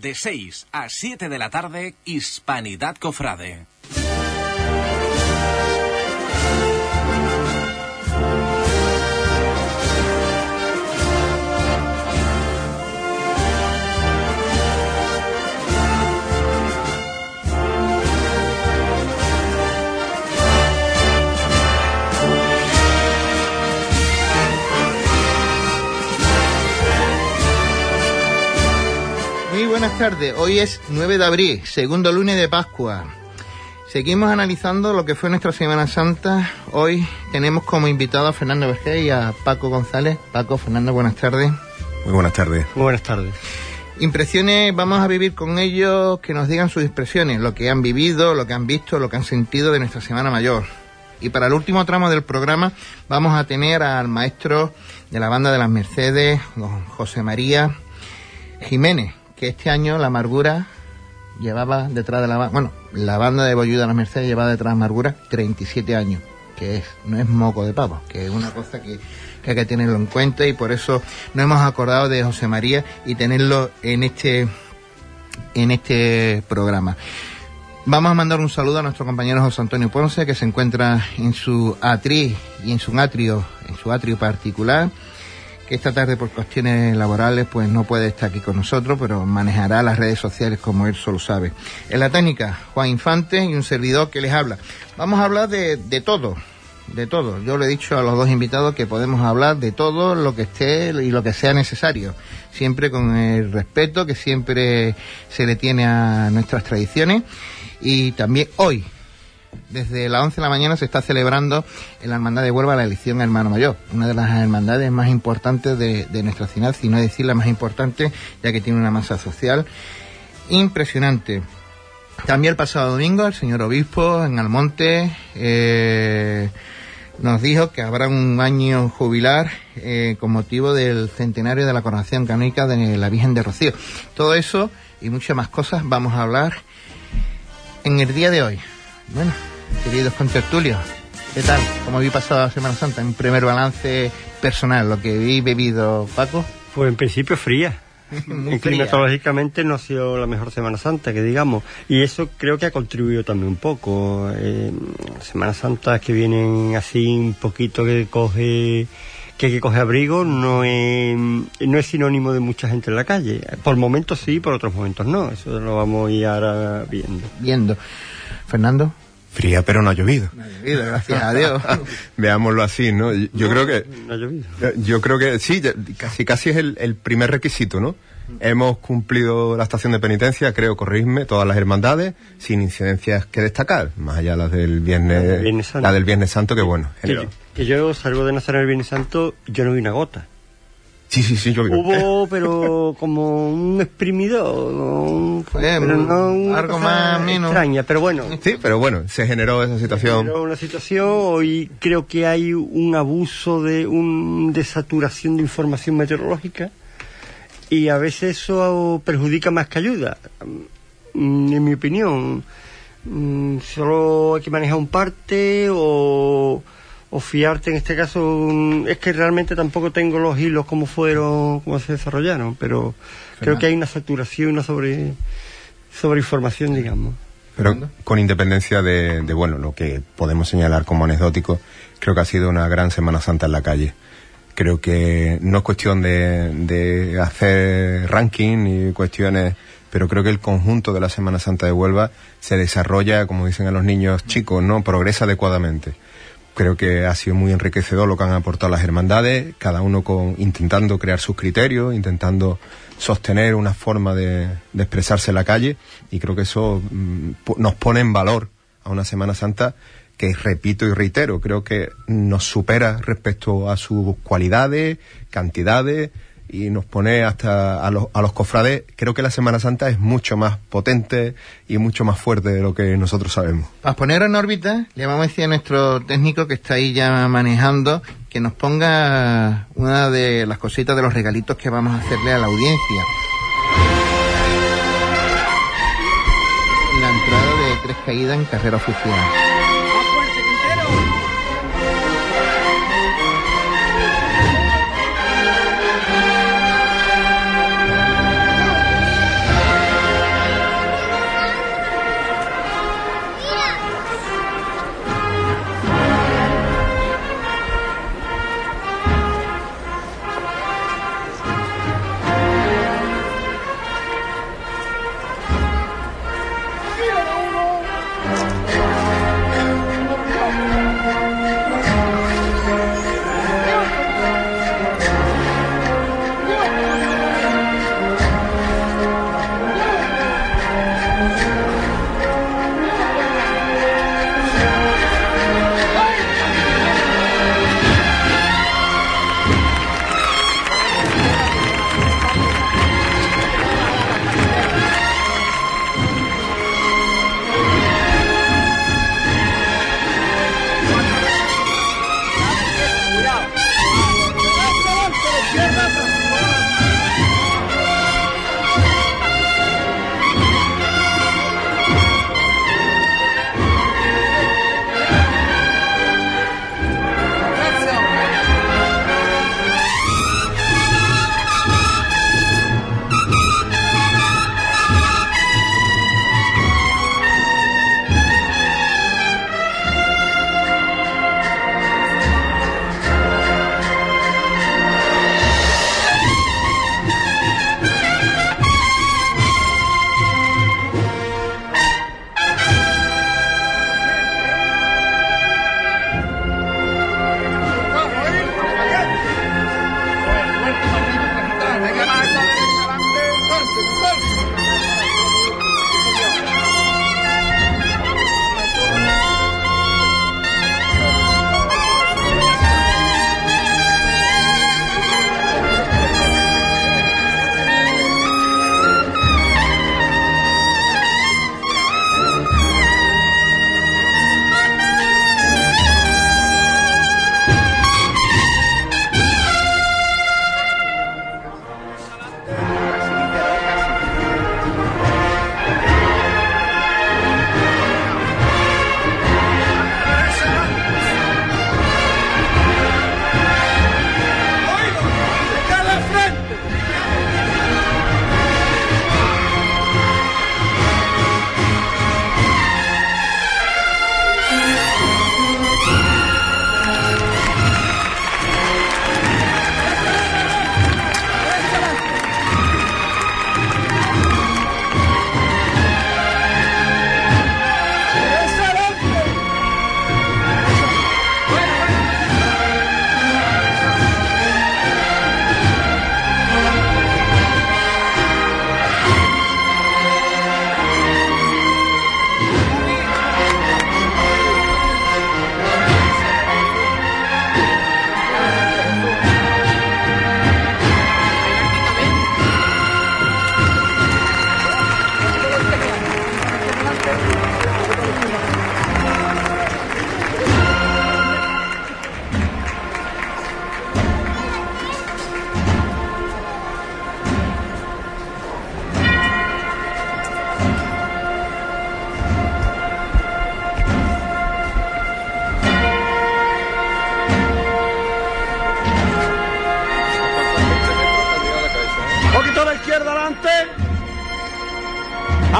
De 6 a 7 de la tarde, Hispanidad Cofrade. Buenas tardes, hoy es 9 de abril, segundo lunes de Pascua. Seguimos analizando lo que fue nuestra Semana Santa. Hoy tenemos como invitado a Fernando Vergés y a Paco González. Paco, Fernando, buenas tardes. Muy buenas tardes. Muy buenas tardes. Impresiones, vamos a vivir con ellos, que nos digan sus impresiones, lo que han vivido, lo que han visto, lo que han sentido de nuestra Semana Mayor. Y para el último tramo del programa vamos a tener al maestro de la banda de las Mercedes, don José María Jiménez, que este año la amargura llevaba detrás de la banda, bueno, la banda de Boyuda las Mercedes llevaba detrás de amargura 37 años, que es, no es moco de pavo, que es una cosa que, que hay que tenerlo en cuenta y por eso nos hemos acordado de José María y tenerlo en este, en este programa. Vamos a mandar un saludo a nuestro compañero José Antonio Ponce, que se encuentra en su atriz y en su atrio, en su atrio particular que esta tarde por cuestiones laborales pues no puede estar aquí con nosotros, pero manejará las redes sociales como él solo sabe. En la técnica, Juan Infante y un servidor que les habla. Vamos a hablar de, de todo, de todo. Yo le he dicho a los dos invitados que podemos hablar de todo lo que esté y lo que sea necesario, siempre con el respeto que siempre se le tiene a nuestras tradiciones. Y también hoy, desde las 11 de la mañana se está celebrando en la Hermandad de Huelva la elección Hermano Mayor, una de las hermandades más importantes de, de nuestra ciudad, si no decir la más importante, ya que tiene una masa social impresionante. También el pasado domingo el señor obispo en Almonte eh, nos dijo que habrá un año jubilar eh, con motivo del centenario de la coronación canónica de la Virgen de Rocío. Todo eso y muchas más cosas vamos a hablar en el día de hoy. Bueno, queridos contertulios, ¿qué tal? ¿Cómo vi pasado la Semana Santa? Un primer balance personal, lo que vi bebido, Paco. Pues en principio fría. Muy. Climatológicamente no ha sido la mejor Semana Santa, que digamos. Y eso creo que ha contribuido también un poco. Eh, Semanas Santas que vienen así un poquito que coge que que coger abrigo no es, no es sinónimo de mucha gente en la calle. Por momentos sí, por otros momentos no. Eso lo vamos a ir ahora viendo. Viendo. Fernando. Fría, pero no ha llovido. No ha llovido, gracias a Dios. Veámoslo así, ¿no? Yo No, creo que... No ha llovido. Yo creo que sí, ya- casi casi es el, el primer requisito, ¿no? Hemos cumplido la estación de penitencia, creo, corregirme, todas las hermandades, sin incidencias que destacar, más allá las del viernes, La del Viernes Santo. la del Viernes Santo, que bueno. Que yo, que yo salgo de Nazareno el Viernes Santo, yo no vi una gota. Sí, sí, sí, yo Hubo, pero como un exprimidor, un- Fue pero no una algo cosa más menos. extraña, pero bueno. Sí, pero bueno, se generó esa situación. Pero una situación, hoy creo que hay un abuso de, un, de saturación de información meteorológica y a veces eso perjudica más que ayuda, mm, en mi opinión. Mm, Solo hay que manejar un parte o, o fiarte en este caso. Es que realmente tampoco tengo los hilos como fueron, cómo se desarrollaron, pero creo que hay una saturación, una sobre, sobre información, digamos. Pero con independencia de, de, bueno, lo que podemos señalar como anecdótico, creo que ha sido una gran Semana Santa en la calle. Creo que no es cuestión de, de hacer ranking ni cuestiones, pero creo que el conjunto de la Semana Santa de Huelva se desarrolla, como dicen a los niños chicos, ¿no? Progresa adecuadamente. Creo que ha sido muy enriquecedor lo que han aportado las hermandades, cada uno con, intentando crear sus criterios, intentando sostener una forma de, de expresarse en la calle y creo que eso mm, nos pone en valor a una Semana Santa que repito y reitero, creo que nos supera respecto a sus cualidades, cantidades y nos pone hasta a los, a los cofrades. Creo que la Semana Santa es mucho más potente y mucho más fuerte de lo que nosotros sabemos. Para poner en órbita, le vamos a decir a nuestro técnico que está ahí ya manejando que nos ponga una de las cositas de los regalitos que vamos a hacerle a la audiencia. La entrada de tres caídas en carrera oficial.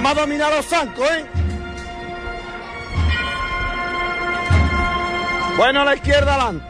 Vamos a dominar los ¿eh? Bueno, a la izquierda adelante.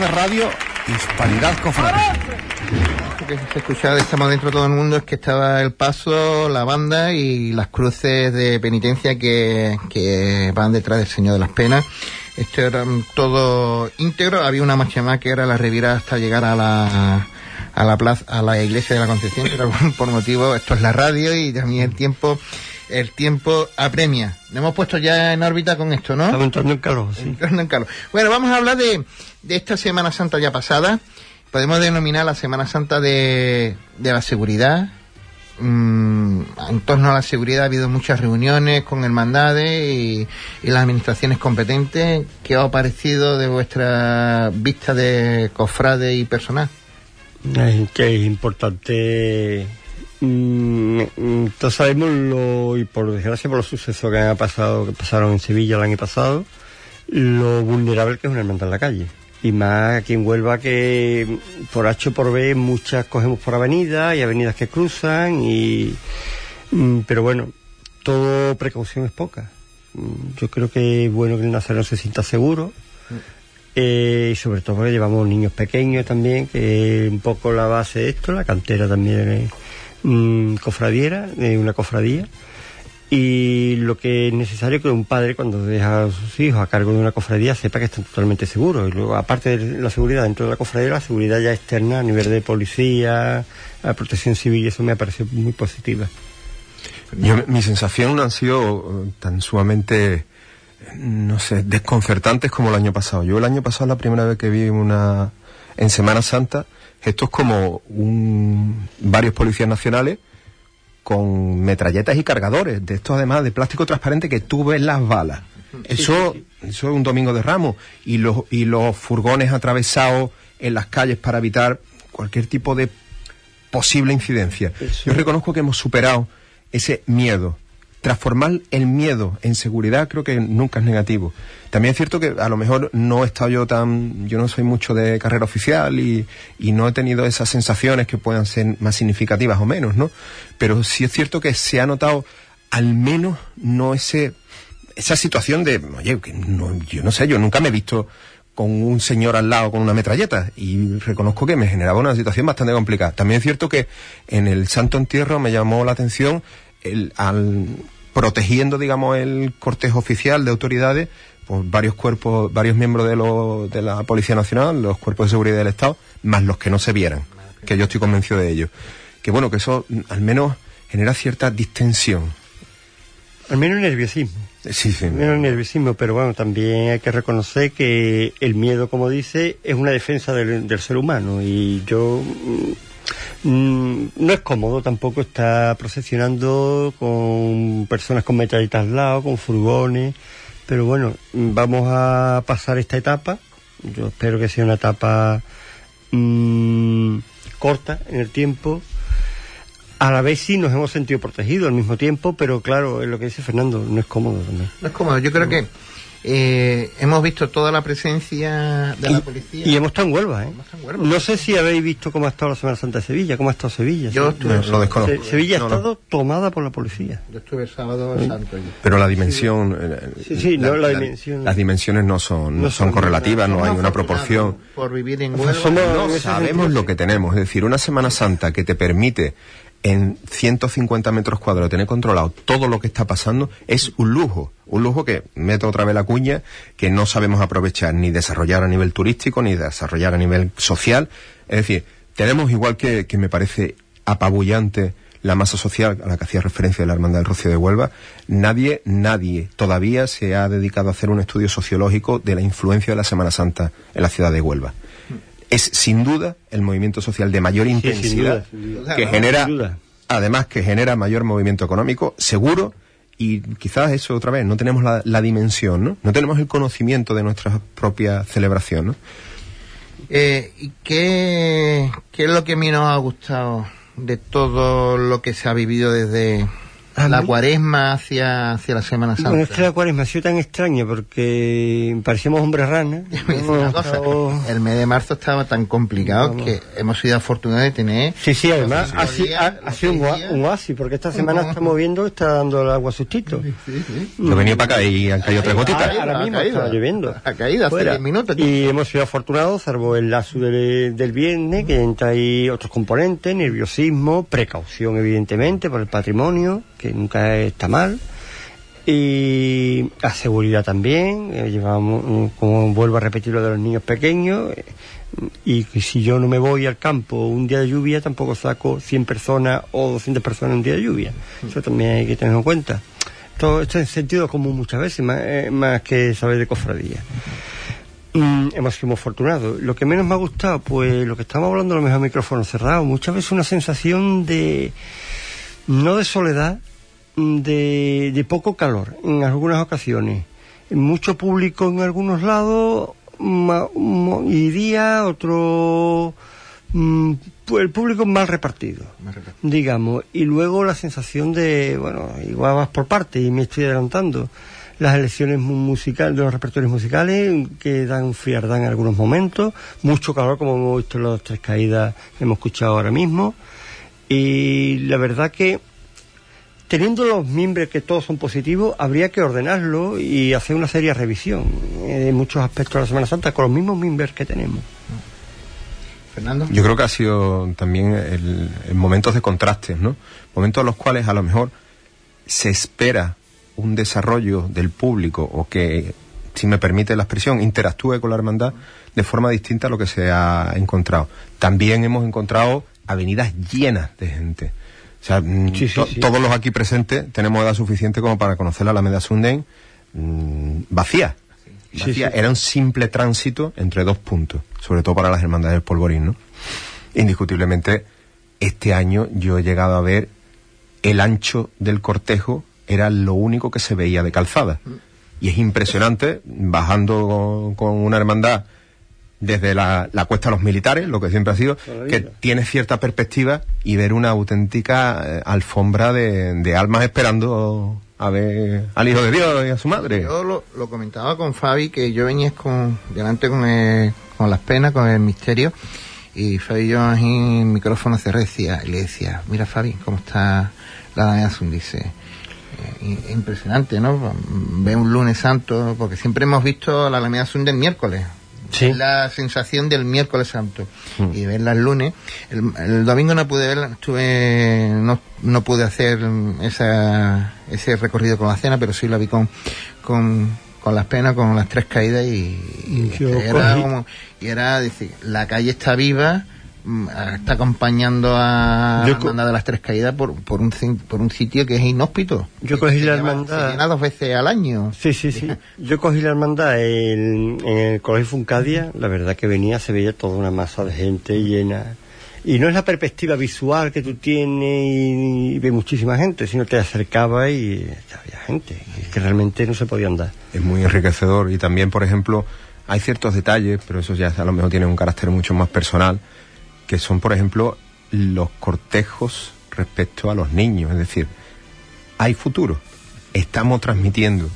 De Radio, Hispanidad Cofrade. Lo que se escuchaba de Estamos dentro todo el mundo es que estaba el paso, la banda y las cruces de penitencia que, que van detrás del Señor de las Penas. Esto era todo íntegro, había una marcha más que era la revirada hasta llegar a la a la plaza, a la iglesia de la Concepción, pero por motivo, esto es la radio y también el tiempo, el tiempo apremia. Nos hemos puesto ya en órbita con esto, ¿no? Estamos entrando en calor, sí. Entrando en calor. Bueno, vamos a hablar de, de esta Semana Santa ya pasada. Podemos denominar la Semana Santa de, la seguridad. Mm, en torno a la seguridad ha habido muchas reuniones con hermandades y, las administraciones competentes. ¿Qué ha parecido de vuestra vista de cofrade y personal? Es que es importante. mm, mm, todos sabemos lo, y por desgracia por los sucesos que han pasado, que pasaron en Sevilla el año pasado, lo vulnerable que es una hermandad en la calle. Y más aquí en Huelva que por H o por B muchas cogemos por avenida y avenidas que cruzan y mm, pero bueno, todo precaución es poca. Mm, Yo creo que es bueno que el nazareno se sienta seguro, eh, y sobre todo porque llevamos niños pequeños también, que un poco la base de esto, la cantera también es mm, cofradiera, de una cofradía. Y lo que es necesario es que un padre, cuando deja a sus hijos a cargo de una cofradía, sepa que están totalmente seguros. Y luego, aparte de la seguridad dentro de la cofradía, la seguridad ya externa a nivel de policía, a protección civil, y eso me ha parecido muy positiva. Yo, mi sensación han sido eh, tan sumamente, no sé, desconcertantes como el año pasado. Yo el año pasado la primera vez que vi una en Semana Santa gestos como un, varios policías nacionales con metralletas y cargadores, de estos además de plástico transparente que tú ves las balas. Eso, eso es un domingo de ramos. Y los, y los furgones atravesados en las calles para evitar cualquier tipo de posible incidencia. Yo reconozco que hemos superado ese miedo. Transformar el miedo en seguridad creo que nunca es negativo. También es cierto que a lo mejor no he estado yo tan, yo no soy mucho de carrera oficial y, y no he tenido esas sensaciones que puedan ser más significativas o menos, ¿no? Pero sí es cierto que se ha notado al menos no ese, esa situación de, oye, que no, yo no sé, yo nunca me he visto con un señor al lado con una metralleta y reconozco que me generaba una situación bastante complicada. También es cierto que en el Santo Entierro me llamó la atención el, al protegiendo, digamos, el cortejo oficial de autoridades, pues varios cuerpos, varios miembros de, lo, de la Policía Nacional, los cuerpos de seguridad del Estado, más los que no se vieran, que yo estoy convencido de ello. Que bueno, que eso mm, al menos genera cierta distensión. Al menos nerviosismo. Sí, sí. Menos nerviosismo, pero bueno, también hay que reconocer que el miedo, como dice, es una defensa del, del ser humano y yo mm, no es cómodo tampoco estar procesionando con personas con metralletas al lado, con furgones, pero bueno, mm, vamos a pasar esta etapa. Yo espero que sea una etapa mm, corta en el tiempo. A la vez sí nos hemos sentido protegidos al mismo tiempo, pero claro, es lo que dice Fernando, no es cómodo también. No es cómodo. Yo creo que eh, hemos visto toda la presencia de la policía. Y hemos estado en Huelva, ¿eh? Hemos estado en Huelva. No sé si habéis visto cómo ha estado la Semana Santa de Sevilla, cómo ha estado Sevilla. Yo Sí. estuve, No, lo desconozco. Se- Sevilla No, ha no. estado tomada por la policía. yo estuve el sábado santo allí. Pero la dimensión, eh, Sí, sí, no, la dimensión. las dimensiones no son, no No son son- correlativas, no hay una proporción. Por vivir en Huelva. somos- No sabemos sentido, lo sí. que tenemos. Es decir, una Semana Santa que te permite en 150 metros cuadrados tener controlado todo lo que está pasando es un lujo. Un lujo que, meto otra vez la cuña, que no sabemos aprovechar ni desarrollar a nivel turístico ni desarrollar a nivel social. Es decir, tenemos igual que, me parece apabullante la masa social a la que hacía referencia la Hermandad del Rocío de Huelva, nadie, nadie todavía se ha dedicado a hacer un estudio sociológico de la influencia de la Semana Santa en la ciudad de Huelva. Es sin duda el movimiento social de mayor sin intensidad duda, sin duda. que Claro, genera, además que genera mayor movimiento económico, seguro, y quizás eso otra vez, no tenemos la, la dimensión, ¿no? No tenemos el conocimiento de nuestra propia celebración, ¿no? Eh, ¿Y qué, qué es lo que a mí nos ha gustado de todo lo que se ha vivido desde A la cuaresma hacia, hacia la Semana Santa? Bueno, es que la cuaresma ha sido tan extraña porque parecíamos hombres ranas. El mes de marzo estaba tan complicado Vamos. que hemos sido afortunados de tener Sí, sí, además ha, días, sido un, días. oasis, porque esta semana estamos viendo, está dando el agua sustito. Yo venía para acá y han caído tres gotitas. Ahora, ahora mismo caído. está lloviendo. Ha caído hace Fuera. 10 minutos. Y hemos sido afortunados, salvo el lazo del, del viernes, que entra ahí otros componentes, nerviosismo, precaución evidentemente por el patrimonio, que nunca está mal. Y la seguridad también, eh, llevamos, mm, como vuelvo a repetir lo de los niños pequeños, eh, y que si yo no me voy al campo un día de lluvia, tampoco saco 100 personas o 200 personas un día de lluvia. Eso también hay que tenerlo en cuenta. Todo esto en sentido común muchas veces, más, eh, más que saber de cofradía. Mm, hemos sido muy afortunados. Lo que menos me ha gustado, pues lo que estamos hablando a lo mejor a micrófono cerrado, muchas veces una sensación de, no de soledad, mm, de, de poco calor en algunas ocasiones. Mucho público en algunos lados y día, otro, mm, el público mal repartido digamos, y luego la sensación de, bueno, igual vas por parte y me estoy adelantando, las elecciones mu- musicales, de los repertorios musicales que dan frialdad en algunos momentos, mucho calor como hemos visto en las tres caídas que hemos escuchado ahora mismo, y la verdad que teniendo los miembros que todos son positivos, habría que ordenarlo y hacer una seria revisión eh, de muchos aspectos de la Semana Santa con los mismos miembros que tenemos. Fernando. Yo creo que ha sido también el, el momentos de contrastes, ¿no? Momentos en los cuales a lo mejor se espera un desarrollo del público o que, si me permite la expresión, interactúe con la hermandad de forma distinta a lo que se ha encontrado. También hemos encontrado avenidas llenas de gente. O sea, mm, Sí, sí, to- sí. todos los aquí presentes tenemos edad suficiente como para conocer la Alameda Sundén mm, vacía. Era un simple tránsito entre dos puntos, sobre todo para las hermandades del polvorín, ¿no? Indiscutiblemente, este año yo he llegado a ver el ancho del cortejo era lo único que se veía de calzada. Y es impresionante, bajando con, con una hermandad desde la, la cuesta a los militares, lo que siempre ha sido, que tiene cierta perspectiva y ver una auténtica eh, alfombra de, de almas esperando a ver al Hijo de Dios y a su madre. Yo lo, lo comentaba con Fabi, que yo venía con, delante con, el- con las penas, con el misterio, y Fabi y yo así en micrófono cerré decía, y le decía, mira Fabi, ¿cómo está la de Azul? Dice, eh, impresionante, ¿no? Ve un lunes santo, porque siempre hemos visto la Alameda Azul del miércoles. Sí. La sensación del miércoles santo. Y verla el lunes. El, el domingo no pude verla, estuve, no, no pude hacer esa, ese recorrido con la cena, pero sí la vi con, con, con las penas, con las tres caídas y, era como, y era decir, la calle está viva, mm, está acompañando a Yo la hermandad de las tres caídas por, por un por un sitio que es inhóspito. Yo cogí se la hermandad- Se llena dos veces al año. Sí, sí, sí. Yo cogí la hermandad en, en el Colegio Funcadia, la verdad que venía, se veía toda una masa de gente llena. Y no es la perspectiva visual que tú tienes y, y ve muchísima gente, sino te acercaba y había gente, que realmente no se podía andar. es muy enriquecedor y también, por ejemplo, hay ciertos detalles, pero eso ya a lo mejor tiene un carácter mucho más personal, que son, por ejemplo, los cortejos respecto a los niños. Es decir, hay futuro, estamos transmitiendo.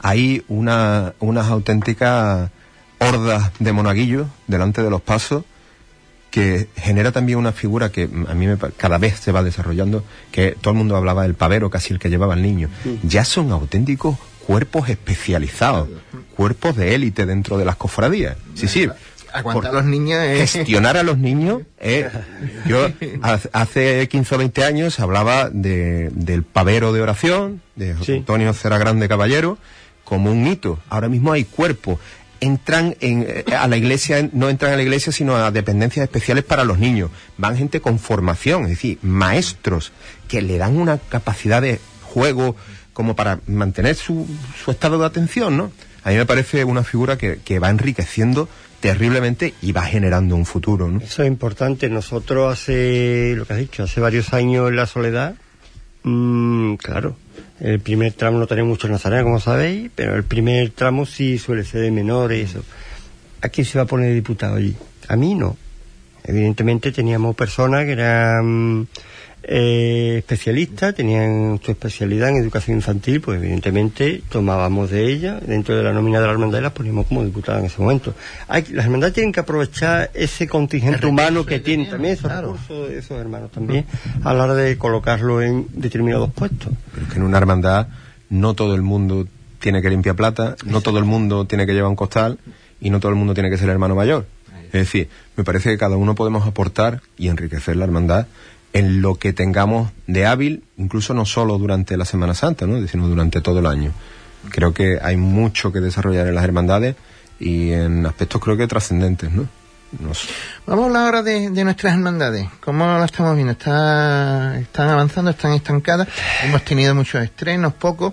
Hay una, unas auténticas hordas de monaguillos delante de los pasos que genera también una figura que a mí me cada vez se va desarrollando, que todo el mundo hablaba del pavero, casi el que llevaba el niño. Ya son auténticos cuerpos especializados, cuerpos de élite dentro de las cofradías. Sí, sí. Aguantar a los niños es... gestionar a los niños. eh, yo hace 15 o 20 años hablaba de, del pavero de oración, de José Sí. Antonio Cera Grande Caballero, como un hito. Ahora mismo hay cuerpos. Entran en, eh, a la iglesia, no entran a la iglesia, sino a dependencias especiales para los niños. Van gente con formación, es decir, maestros que le dan una capacidad de juego como para mantener su, su estado de atención, ¿no? A mí me parece una figura que, que va enriqueciendo terriblemente y va generando un futuro, ¿no? Eso es importante. Nosotros hace, lo que has dicho, hace varios años en la soledad, mm, claro, el primer tramo no tenemos muchos nazarenos, como sabéis, pero el primer tramo sí suele ser de menores eso. ¿A quién se va a poner diputado allí? A mí no. Evidentemente teníamos personas que eran eh, especialistas, tenían su especialidad en educación infantil, pues evidentemente tomábamos de ella, dentro de la nómina de la hermandad y las poníamos como diputadas en ese momento. Hay, las hermandades tienen que aprovechar ese contingente humano que que tienen también, esos claro. recursos esos hermanos también, a la hora de colocarlo en determinados puestos. Pero es que en una hermandad no todo el mundo tiene que limpiar plata, no todo el mundo tiene que llevar un costal y no todo el mundo tiene que ser hermano mayor. Es decir, me parece que cada uno podemos aportar y enriquecer la hermandad en lo que tengamos de hábil, incluso no solo durante la Semana Santa, ¿no? sino durante todo el año. Creo que hay mucho que desarrollar en las hermandades y en aspectos creo que trascendentes, ¿no? Vamos a hablar ahora de, nuestras hermandades. ¿Cómo la estamos viendo? Está, ¿Están avanzando? ¿Están estancadas? Hemos tenido muchos estrenos, pocos.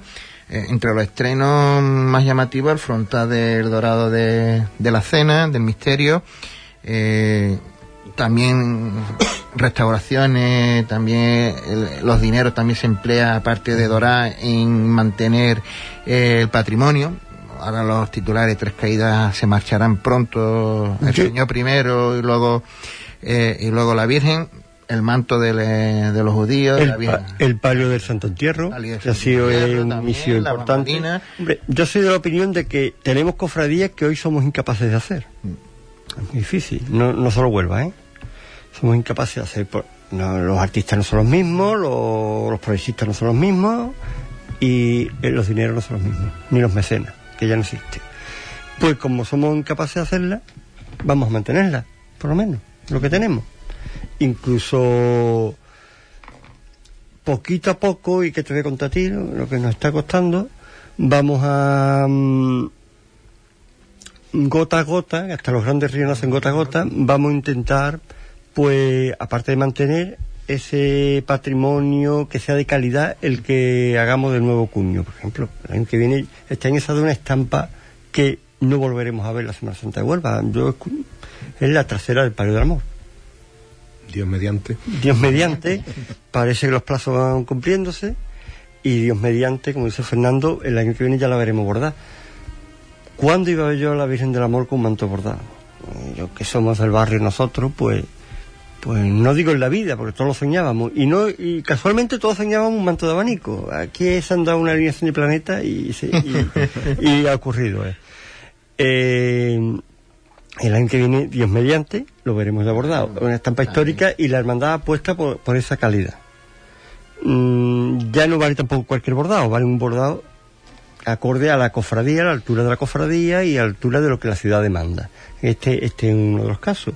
Eh, entre los estrenos más llamativos, el frontal del Dorado de, de la Cena, del Misterio. Eh, también restauraciones, también el- los dineros también se emplea, aparte de Dorar, en mantener eh, el patrimonio. Ahora los titulares Tres Caídas se marcharán pronto, el Señor primero y luego eh, y luego la Virgen, el manto de, le- de los judíos, El, la el palio del Santo Entierro, del que ha sido eh, Entierro un también, inicio la importante. Hombre, yo soy de la opinión de que tenemos cofradías que hoy somos incapaces de hacer. Es muy difícil, no, no solo Huelva, ¿eh? Somos incapaces de hacer. por- los artistas no son los mismos, los, los progresistas no son los mismos y eh, los dineros no son los mismos, ni los mecenas, que ya no existen. Pues como somos incapaces de hacerla, vamos a mantenerla, por lo menos, lo que tenemos. Incluso poquito a poco, y que te voy a contar a lo que nos está costando, vamos a mm, gota a gota, hasta los grandes ríos nacen gota a gota, vamos a intentar, pues, aparte de mantener ese patrimonio que sea de calidad, el que hagamos del nuevo cuño, por ejemplo. El año que viene, este año se ha dado una estampa que no volveremos a ver la Semana Santa de Huelva. Yo es la trasera del Palio del Amor. Dios mediante. Dios mediante, parece que los plazos van cumpliéndose y Dios mediante, como dice Fernando, el año que viene ya la veremos bordar. ¿Cuándo iba a ver yo a la Virgen del Amor con un manto bordado? Yo que somos del barrio nosotros, pues pues no digo en la vida, porque todos lo soñábamos. Y no y casualmente todos soñábamos un manto de abanico. Aquí se han dado una alineación de planeta y, se- y, y ha ocurrido. eh. Eh, el año que viene, Dios mediante, lo veremos ya bordado. Una estampa histórica y la hermandad apuesta por, por esa calidad. Mm, ya no vale tampoco cualquier bordado, vale un bordado acorde a la cofradía, a la altura de la cofradía y a la altura de lo que la ciudad demanda. Este, este es uno de los casos.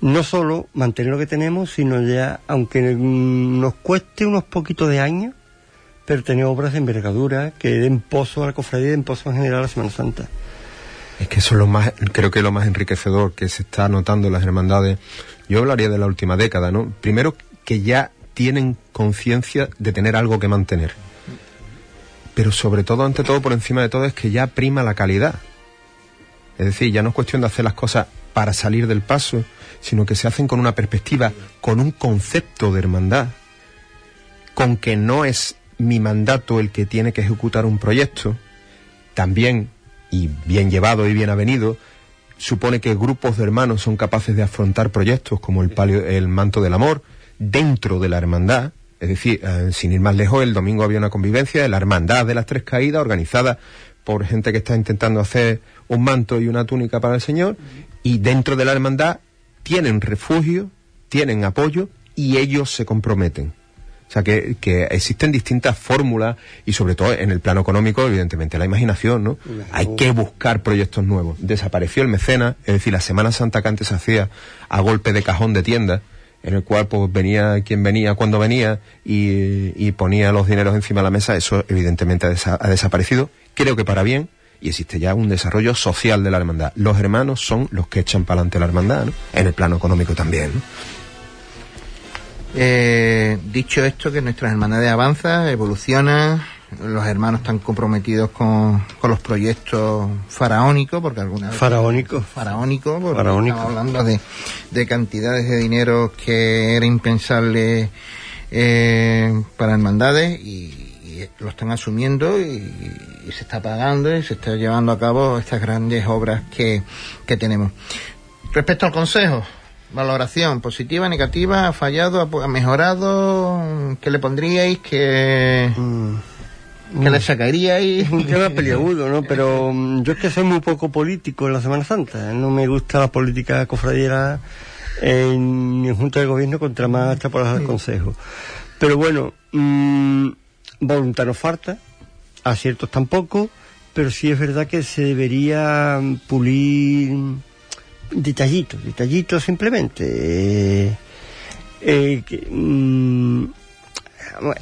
No solo mantener lo que tenemos, sino ya, aunque nos cueste unos poquitos de años, pero tener obras de envergadura que den pozo a la cofradía y den pozo en general a la Semana Santa. Es que eso es lo más, creo que es lo más enriquecedor que se está notando en las hermandades. Yo hablaría de la última década, ¿no? Primero que ya tienen conciencia de tener algo que mantener. Pero sobre todo, ante todo, por encima de todo, es que ya prima la calidad. Es decir, ya no es cuestión de hacer las cosas para salir del paso, sino que se hacen con una perspectiva, con un concepto de hermandad, con que no es mi mandato el que tiene que ejecutar un proyecto, también, y bien llevado y bien avenido, supone que grupos de hermanos son capaces de afrontar proyectos como el, palio, el manto del amor dentro de la hermandad. Es decir, eh, sin ir más lejos, el domingo había una convivencia de la hermandad de las tres caídas organizada por gente que está intentando hacer un manto y una túnica para el Señor y dentro de la hermandad tienen refugio, tienen apoyo y ellos se comprometen. O sea, que, que existen distintas fórmulas y sobre todo en el plano económico, evidentemente, la imaginación, ¿no? Hay que buscar proyectos nuevos. Desapareció el mecenas, es decir, la Semana Santa que antes se hacía a golpe de cajón de tienda, en el cual pues venía quien venía cuando venía y, y ponía los dineros encima de la mesa, eso evidentemente ha, desa- ha desaparecido, creo que para bien, y existe ya un desarrollo social de la hermandad. Los hermanos son los que echan para adelante la hermandad, ¿no? En el plano económico también, ¿no? Eh, dicho esto, que nuestras hermandades avanzan, evolucionan, los hermanos están comprometidos con, con los proyectos faraónicos, porque algunas veces- Faraónico. faraónico, porque Faraónico. estamos hablando de, de cantidades de dinero que era impensable eh, para hermandades y, y lo están asumiendo y, y se está pagando y se está llevando a cabo estas grandes obras que, que tenemos. Respecto al consejo, valoración positiva, negativa, ha fallado, ha, mejorado, ¿qué le pondríais? ¿Qué, qué le sacaríais? Es un tema peliagudo, ¿no? Pero mm, yo es que soy muy poco político en la Semana Santa. No me gusta la política cofradiera en, en Junta de Gobierno contra más hasta por el Consejo. Pero bueno, mm, voluntad no falta, aciertos tampoco, pero sí es verdad que se debería mm, pulir detallitos, detallitos simplemente. Eh, eh, que, mm,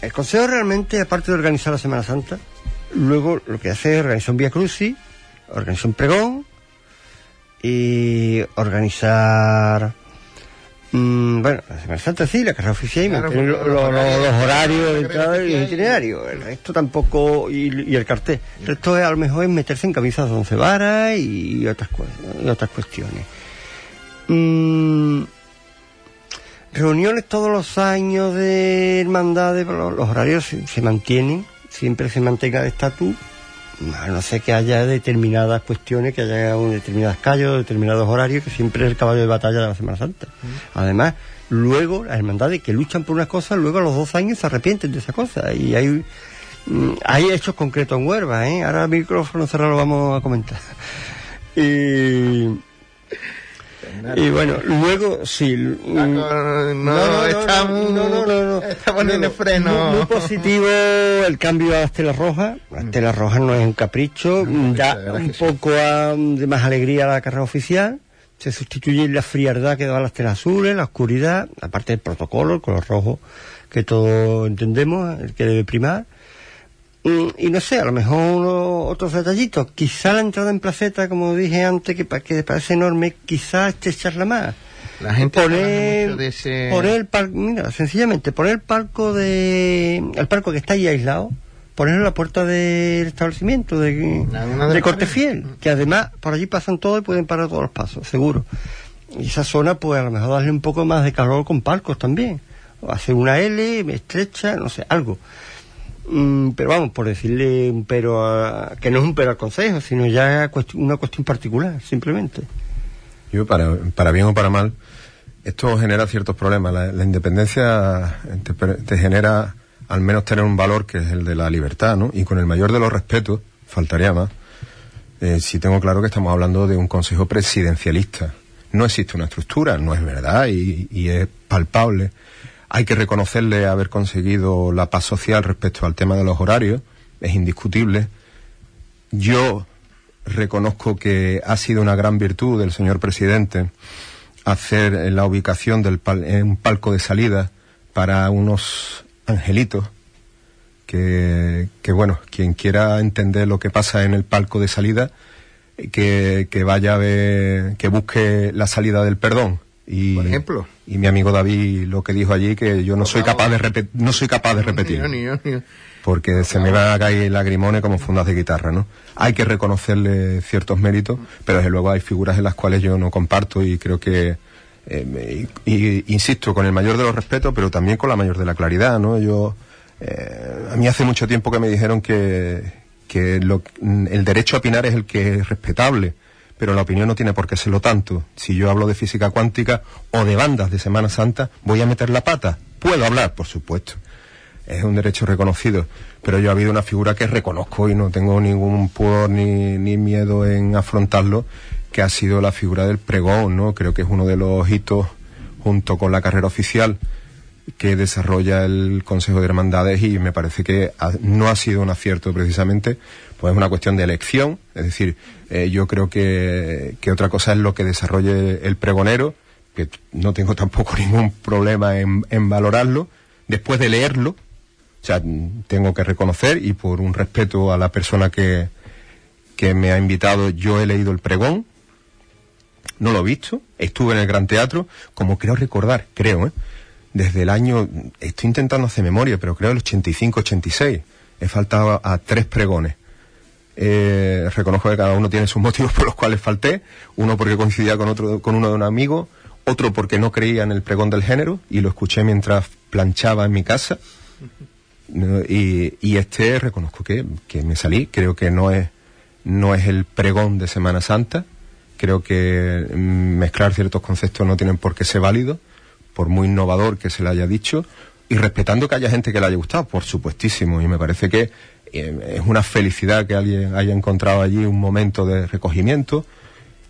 el Consejo realmente, aparte de organizar la Semana Santa, luego lo que hace es organizar un Vía Crucis, organizar un pregón y organizar. Mm, bueno, la Semana Santa sí, la carrera oficial y Claro, los los, la horarios de y el itinerario. El resto tampoco, y, y el cartel. El resto es, a lo mejor es meterse en camisas de once varas y otras, y otras cuestiones. Mm, reuniones todos los años de hermandades, los horarios se, se mantienen, siempre se mantenga el estatus, a no sé que haya determinadas cuestiones, que haya un determinadas calles, o determinados horarios, que siempre es el caballo de batalla de la Semana Santa. Además, luego las hermandades que luchan por una cosa, luego a los dos años se arrepienten de esa cosa. Y hay, mm, hay hechos concretos en Huelva, ¿eh? Ahora el micrófono cerrado lo vamos a comentar. Y... Y bueno, luego sí. mm, no, no, está muy- está poniendo freno. Muy, positivo el cambio a las telas rojas. Las telas rojas no es un capricho, da un poco de más alegría a la carrera oficial. Se sustituye la frialdad que daban las telas azules, la oscuridad, aparte del protocolo, el color rojo que todos entendemos, el que debe primar. Mm, Y no sé, a lo mejor unos otros detallitos. Quizá la entrada en placeta, como dije antes, que, que parece enorme, quizá estrecharla más. La gente poner, mucho de ese- poner el palco, mira, sencillamente, poner el palco de, el palco que está ahí aislado, ponerlo en la puerta del establecimiento de, de corte fiel, que además por allí pasan todos y pueden parar todos los pasos, seguro. Y esa zona, pues a lo mejor darle un poco más de calor con palcos también. O hacer una L estrecha, no sé, algo. Mm, pero vamos, por decirle un pero a- que no es un pero al consejo, sino ya una cuestión particular, simplemente. Yo, para, para bien o para mal, esto genera ciertos problemas. La, la independencia te, te genera al menos tener un valor que es el de la libertad, ¿no? Y con el mayor de los respetos, faltaría más, eh, si tengo claro que estamos hablando de un consejo presidencialista. No existe una estructura, no es verdad y, y es palpable. Hay que reconocerle haber conseguido la paz social respecto al tema de los horarios, es indiscutible. Yo reconozco que ha sido una gran virtud del señor presidente hacer eh, la ubicación del pal- en un palco de salida para unos angelitos que, bueno, quien quiera entender lo que pasa en el palco de salida, eh, que, que vaya a ver, que busque la salida del perdón. Y, Por ejemplo. Y mi amigo David lo que dijo allí, que yo no soy capaz de repetir, no soy capaz de repetir Ni yo, ni yo, ni yo. porque se me van a caer lagrimones como fundas de guitarra, ¿no? Hay que reconocerle ciertos méritos, pero desde luego hay figuras en las cuales yo no comparto y creo que, eh, me- y- y- insisto, con el mayor de los respetos, pero también con la mayor de la claridad, ¿no? Yo, eh, a mí hace mucho tiempo que me dijeron que, que lo- el derecho a opinar es el que es respetable, pero la opinión no tiene por qué serlo tanto. Si yo hablo de física cuántica o de bandas de Semana Santa, ¿voy a meter la pata? Puedo hablar, por supuesto es un derecho reconocido, pero yo ha habido una figura que reconozco y no tengo ningún pudor ni, miedo en afrontarlo, que ha sido la figura del pregón, ¿no? Creo que es uno de los hitos, junto con la carrera oficial, que desarrolla el Consejo de Hermandades y me parece que no ha sido un acierto precisamente, pues es una cuestión de elección, es decir, eh, yo creo que, otra cosa es lo que desarrolle el pregonero, que no tengo tampoco ningún problema en, valorarlo, después de leerlo, o sea, tengo que reconocer y por un respeto a la persona que, que me ha invitado, yo he leído el pregón, no lo he visto, estuve en el Gran Teatro, como creo recordar, creo, ¿eh? desde el año, estoy intentando hacer memoria, pero creo el 85-86, he faltado a tres pregones. Eh, reconozco que cada uno tiene sus motivos por los cuales falté, uno porque coincidía con otro, con uno de un amigo, otro porque no creía en el pregón del género y lo escuché mientras planchaba en mi casa. Y, este reconozco que, que me salí, creo que no es, no es el pregón de Semana Santa, creo que mm, mezclar ciertos conceptos no tienen por qué ser válidos, por muy innovador que se le haya dicho, y respetando que haya gente que le haya gustado, por supuestísimo, y me parece que es una felicidad que alguien haya encontrado allí un momento de recogimiento,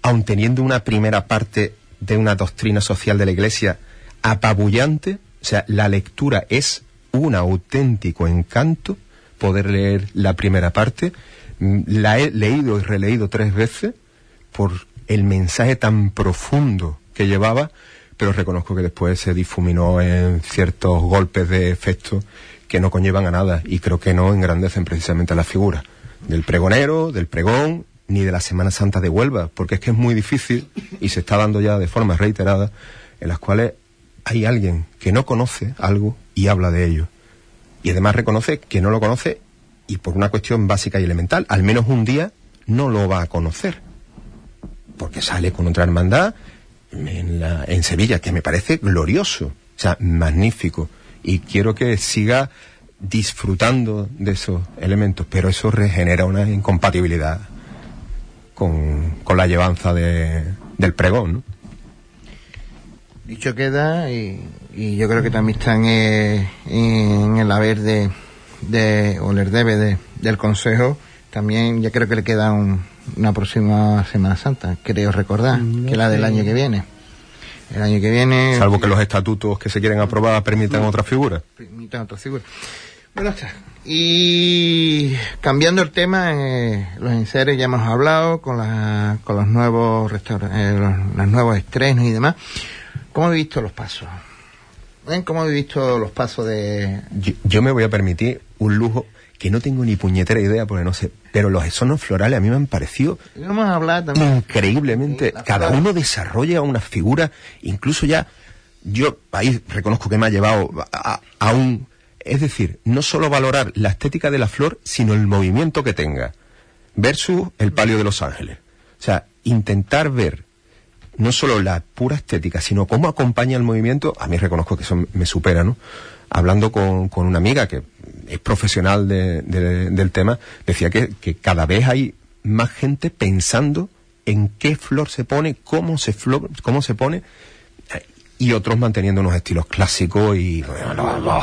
aun teniendo una primera parte de una doctrina social de la Iglesia apabullante, o sea, la lectura es un auténtico encanto poder leer la primera parte. Mm, La he leído y releído tres veces por el mensaje tan profundo que llevaba, pero reconozco que después se difuminó en ciertos golpes de efecto que no conllevan a nada y creo que no engrandecen precisamente la figura del pregonero, del pregón, ni de la Semana Santa de Huelva, porque es que es muy difícil y se está dando ya de forma reiterada en las cuales hay alguien que no conoce algo y habla de ello. Y además reconoce que no lo conoce y por una cuestión básica y elemental, al menos un día no lo va a conocer. Porque sale con otra hermandad en, la- en Sevilla, que me parece glorioso, o sea, magnífico. Y quiero que siga disfrutando de esos elementos, pero eso regenera una incompatibilidad con, con la llevanza de- del pregón, ¿no? Dicho queda, y, y yo creo que también están eh, en el haber de, de o les debe de, del Consejo, también ya creo que le queda un- una próxima Semana Santa, creo recordar, No que es la del año que viene. El año que viene... Salvo que los estatutos que se quieren aprobar permitan otra figura. permitan otra figura. Bueno, está. Y cambiando el tema, eh, los enseres ya hemos hablado con, la, con los nuevos eh, los, los nuevos estrenos y demás. ¿Cómo habéis visto los pasos? ¿Cómo habéis visto los pasos de...? Yo, yo me voy a permitir un lujo que no tengo ni puñetera idea porque no sé, pero los sonos florales a mí me han parecido Vamos a hablar también... increíblemente. Sí, Cada uno desarrolla una figura, incluso ya, yo ahí reconozco que me ha llevado a, a un es decir, no solo valorar la estética de la flor, sino el movimiento que tenga, versus el palio de Los Ángeles. O sea, intentar ver no solo la pura estética, sino cómo acompaña el movimiento, a mí reconozco que eso me supera, ¿no? Hablando con, con una amiga que es profesional de- de- del tema, decía que, que cada vez hay más gente pensando en qué flor se pone, cómo se, flor, cómo se pone, y otros manteniendo unos estilos clásicos y bueno,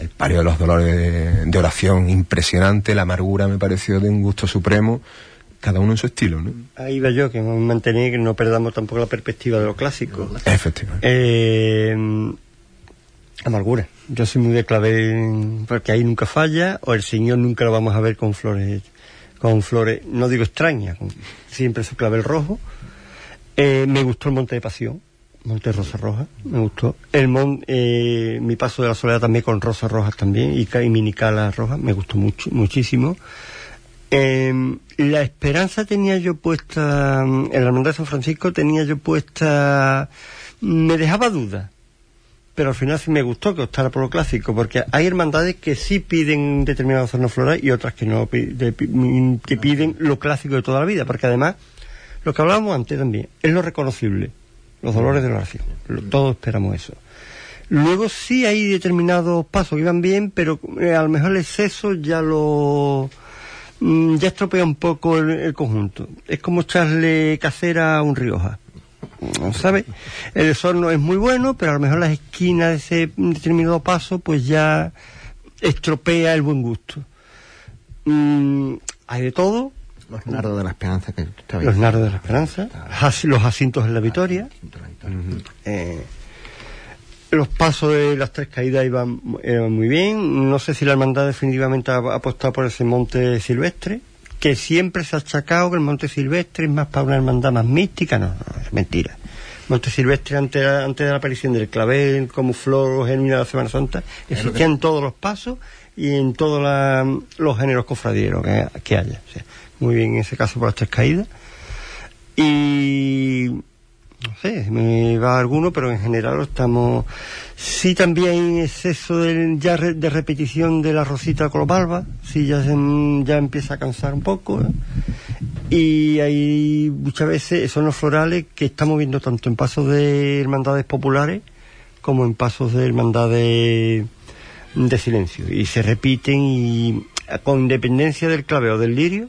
el pario de los dolores de, de oración impresionante, la amargura me pareció de un gusto supremo, cada uno en su estilo, ¿no? Ahí va yo, que mantener que no perdamos tampoco la perspectiva de lo clásico. Efectivamente. Eh, amargura. Yo soy muy de clave porque ahí nunca falla, o el Señor nunca lo vamos a ver con flores, con flores, no digo extrañas, con siempre su clavel rojo. Eh, me gustó el Monte de Pasión, Monte Rosa Roja, me gustó. El mon, eh, mi paso de la soledad también con rosas rojas también y, y minicalas rojas, me gustó mucho, muchísimo. Eh, la esperanza tenía yo puesta, en la hermandad de San Francisco tenía yo puesta, me dejaba duda, pero al final sí me gustó que optara por lo clásico, porque hay hermandades que sí piden determinadas zonas florales y otras que no, mm, que piden lo clásico de toda la vida, porque además, lo que hablábamos antes también, es lo reconocible, los dolores de la oración, todos esperamos eso. Luego sí hay determinados pasos que iban bien, pero eh, a lo mejor el exceso ya lo mm, ya estropea un poco el, el conjunto. Es como echarle casera a un Rioja. ¿Sabe? El desorno es muy bueno, pero a lo mejor las esquinas de ese determinado paso, pues ya estropea el buen gusto. Mm, hay de todo, Los nardos de la esperanza que estabas los nardos de la esperanza, los jacintos en la victoria, eh, los pasos de las tres caídas iban, iban muy bien. No sé si la hermandad definitivamente ha apostado por ese monte silvestre, que siempre se ha achacado que el monte silvestre es más para una hermandad más mística. No, no, es mentira. Monte Silvestre, antes, antes de la aparición del clavel, como flor genuina de la Semana Santa, existía en todos los pasos y en todos los géneros cofradieros que, que haya. O sea, muy bien en ese caso por las tres caídas. Y no sé, me va alguno, pero en general estamos. Sí, también exceso de, ya de repetición de la rosita con los barba, sí, ya, se- ya empieza a cansar un poco. ¿eh? Y hay muchas veces son los florales que estamos viendo tanto en pasos de hermandades populares como en pasos de hermandades de silencio. Y se repiten y con independencia del claveo del lirio,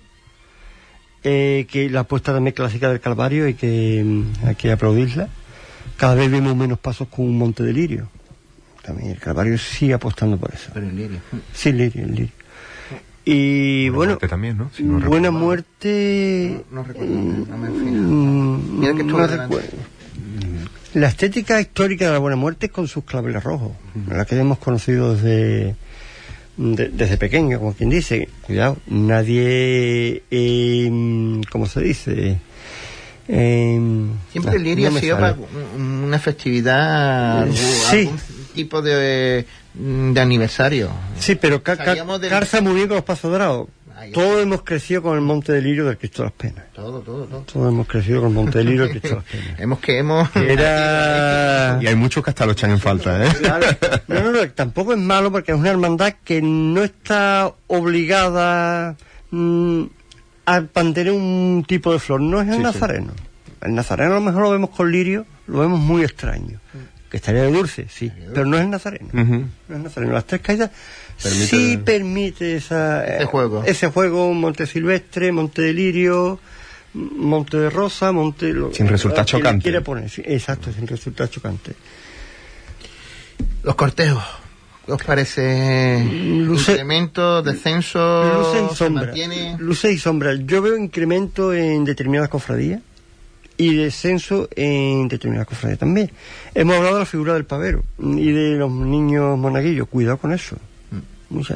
eh, que la apuesta también clásica del Calvario hay que, mm, hay que aplaudirla. Cada vez vemos menos pasos con un monte de lirio. También el Calvario sigue apostando por eso. Pero el lirio. Sí, lirio, el lirio. Y Buena bueno, muerte también, ¿no? Si no buena recuerdo muerte. No recuerdo, no me mm, Mira que estuvo no recuerdo. La estética histórica de la buena muerte es con sus claveles rojos, la que hemos conocido desde, de- desde pequeño, como quien dice. Cuidado, nadie, eh, ¿cómo se dice? Eh, Siempre el lirio no ha sido una festividad, algún, Sí. algún tipo de, de aniversario. Sí, pero ca- ca- calza muy bien con los pasos dorados. Ahí. Todos hemos crecido con el monte de lirio del Cristo de las Penas. Todo, todo, todo. Todos hemos crecido con el monte de lirio del Cristo de las Penas. hemos que hemos... Era... Y hay muchos que hasta lo echan en falta, ¿eh? Claro. No, no, no, tampoco es malo porque es una hermandad que no está obligada mm, a mantener un tipo de flor. No es el nazareno. El nazareno a lo mejor lo vemos con lirio, lo vemos muy extraño. Que estaría de dulce, sí, pero no es el nazareno. No es el nazareno. Las tres caídas Permite- sí permite esa, Ese eh, juego. Ese juego, Monte Silvestre, Monte de Lirio, Monte de Rosa, Monte... lo- Sin resultar chocante. quiere poner, sí, exacto, sin resultar chocante. Los cortejos. ¿Qué os parece? Luce- Incremento, descenso, Luces y sombras. Luces y sombras. Yo veo incremento en determinadas cofradías y descenso en determinadas cofradías también. Hemos hablado de la figura del pavero y de los niños monaguillos. Cuidado con eso.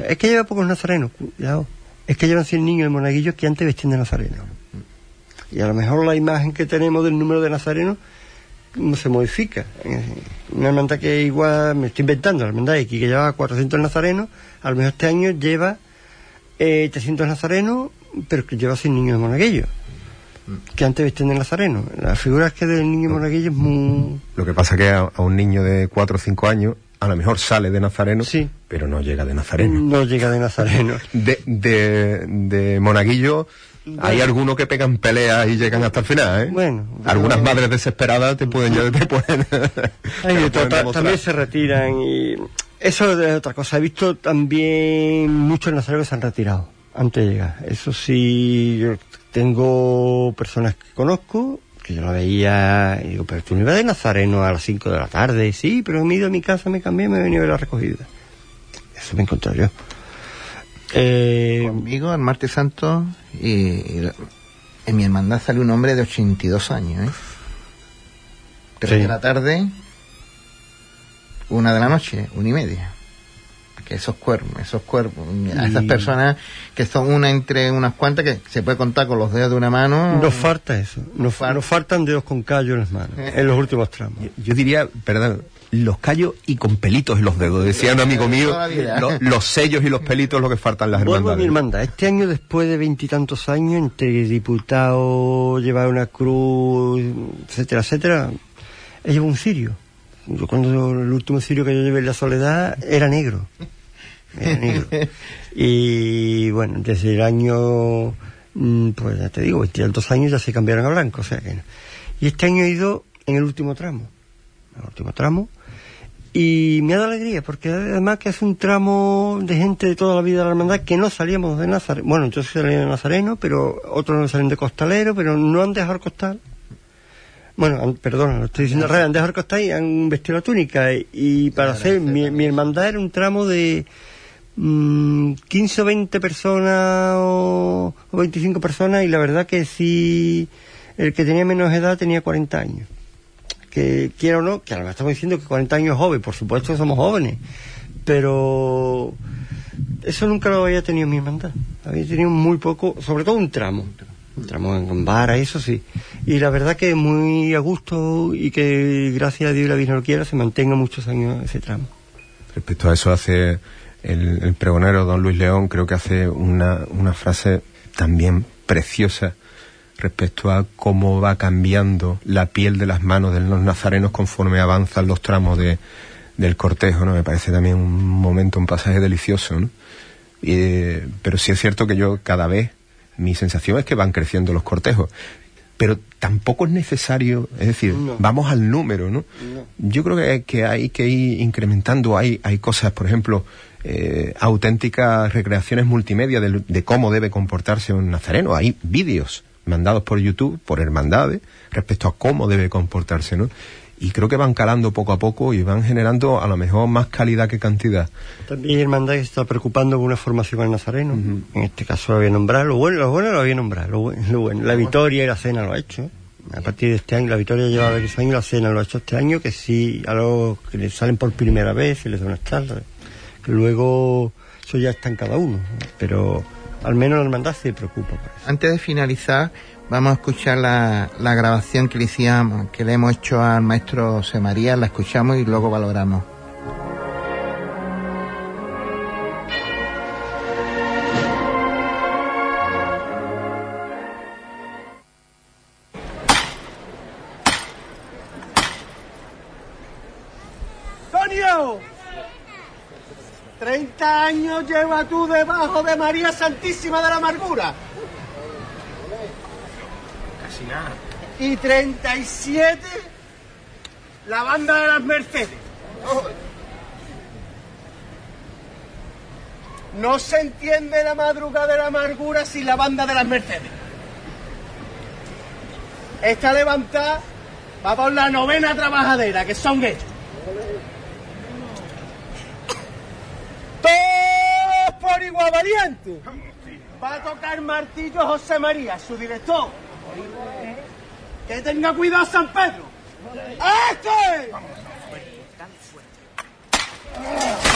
Es que lleva pocos nazarenos. Cuidado. Es que llevan 100 niños de monaguillos que antes vestían de nazareno. Y a lo mejor la imagen que tenemos del número de nazarenos no se modifica. Eh, Una hermandad que igual, me estoy inventando, la hermandad X que llevaba 400 nazarenos, a lo mejor este año lleva eh, 300 nazarenos, pero que lleva 100 niños de monaguillo. Que antes vestían de nazareno. La figura es que del niño monaguillo es muy... Lo que pasa que a, a un niño de 4 o 5 años a lo mejor sale de Nazareno, Sí. pero no llega de Nazareno. No llega de Nazareno. De, de, de Monaguillo hay algunos que pegan peleas y llegan hasta el final, ¿eh? Bueno, Algunas madres desesperadas te pueden... ya te pueden Ay, te pueden ta- también se retiran y eso es otra cosa. He visto también muchos nazarenos que se han retirado antes de llegar. Eso sí, yo tengo personas que conozco que yo la veía y digo, pero tú no ibas de nazareno a las 5 de la tarde. Sí, pero me he ido a mi casa, me cambié, me he venido a ver la recogida. Eso me he encontrado yo. Eh, Conmigo, el martes santo, y, y en mi hermandad sale un hombre de 82 años, ¿eh? Tres Sí. de la tarde, una de la noche, una y media. Que esos cuerpos, esos cuerpos, a esas personas que son una entre unas cuantas que se puede contar con los dedos de una mano. nos falta eso. Nos, fa- nos faltan dedos con callo en las manos, en los últimos tramos. Yo diría, perdón, los callos y con pelitos en los dedos. Decía un amigo mío, lo- los sellos y los pelitos lo que faltan las Vuelvo a mi hermandades. hermandad. Este año, después de veintitantos años, entre diputado, llevar una cruz, etcétera, etcétera, he llevado un cirio. Yo cuando el último cirio que yo llevé en la soledad era negro. Negro. Y bueno, desde el año, mm, pues ya te digo, veintitantos años ya se cambiaron a blanco. O sea que no. Y este año he ido en el último tramo. En el último tramo. Y me ha dado alegría, porque además que es un tramo de gente de toda la vida de la hermandad que no salíamos de Nazareno. Bueno, yo salí de Nazareno, pero otros no salen de costalero, pero no han dejado el costal. Bueno, han- perdona, lo estoy diciendo al revés, han dejado el costal y han vestido la túnica. Y, y para hacer, mi, mi hermandad era un tramo de mm, 15 o 20 personas o, o 25 personas, y la verdad que sí, el que tenía menos edad tenía 40 años que quiera o no, que ahora estamos diciendo que 40 años es joven, por supuesto que somos jóvenes, pero eso nunca lo había tenido en mi hermandad. Había tenido muy poco, sobre todo un tramo, un tramo en vara, eso sí. Y la verdad que muy a gusto y que gracias a Dios y la Virgen lo quiera se mantenga muchos años ese tramo. Respecto a eso hace el, el pregonero don Luis León, creo que hace una, una frase también preciosa respecto a cómo va cambiando la piel de las manos de los nazarenos conforme avanzan los tramos de, del cortejo, ¿no? Me parece también un momento, un pasaje delicioso, ¿no? Eh, pero sí es cierto que yo cada vez, mi sensación es que van creciendo los cortejos. Pero tampoco es necesario, es decir, No. vamos al número, ¿no? No. Yo creo que, que hay que ir incrementando, hay, hay cosas, por ejemplo, eh, auténticas recreaciones multimedia de, de cómo debe comportarse un nazareno. Hay vídeos mandados por YouTube, por hermandades, respecto a cómo debe comportarse, ¿no? Y creo que van calando poco a poco y van generando a lo mejor más calidad que cantidad. También hermandad que está preocupando por una formación al nazareno. En este caso lo voy a nombrar. Lo bueno, lo bueno lo voy a nombrar. Lo bueno, lo bueno. La victoria y la cena lo ha hecho. ¿eh? A partir de este año, la victoria lleva varios años, la cena lo ha hecho este año, que sí, a los que les salen por primera vez, se les da unas charlas. Luego, eso ya está en cada uno. ¿no? Pero al menos la hermandad se preocupa. Antes de finalizar, vamos a escuchar la, la grabación que le, que le hemos hecho al maestro José María, la escuchamos y luego valoramos. Años lleva tú debajo de María Santísima de la Amargura. Casi nada. Y 37 la banda de las Mercedes. No se entiende la madrugada de la amargura sin la banda de las Mercedes. Esta levantada va por la novena trabajadera, que son ellos. Todos por igual. Va a tocar martillo José María, su director. Que tenga cuidado San Pedro. ¡Este! Bueno,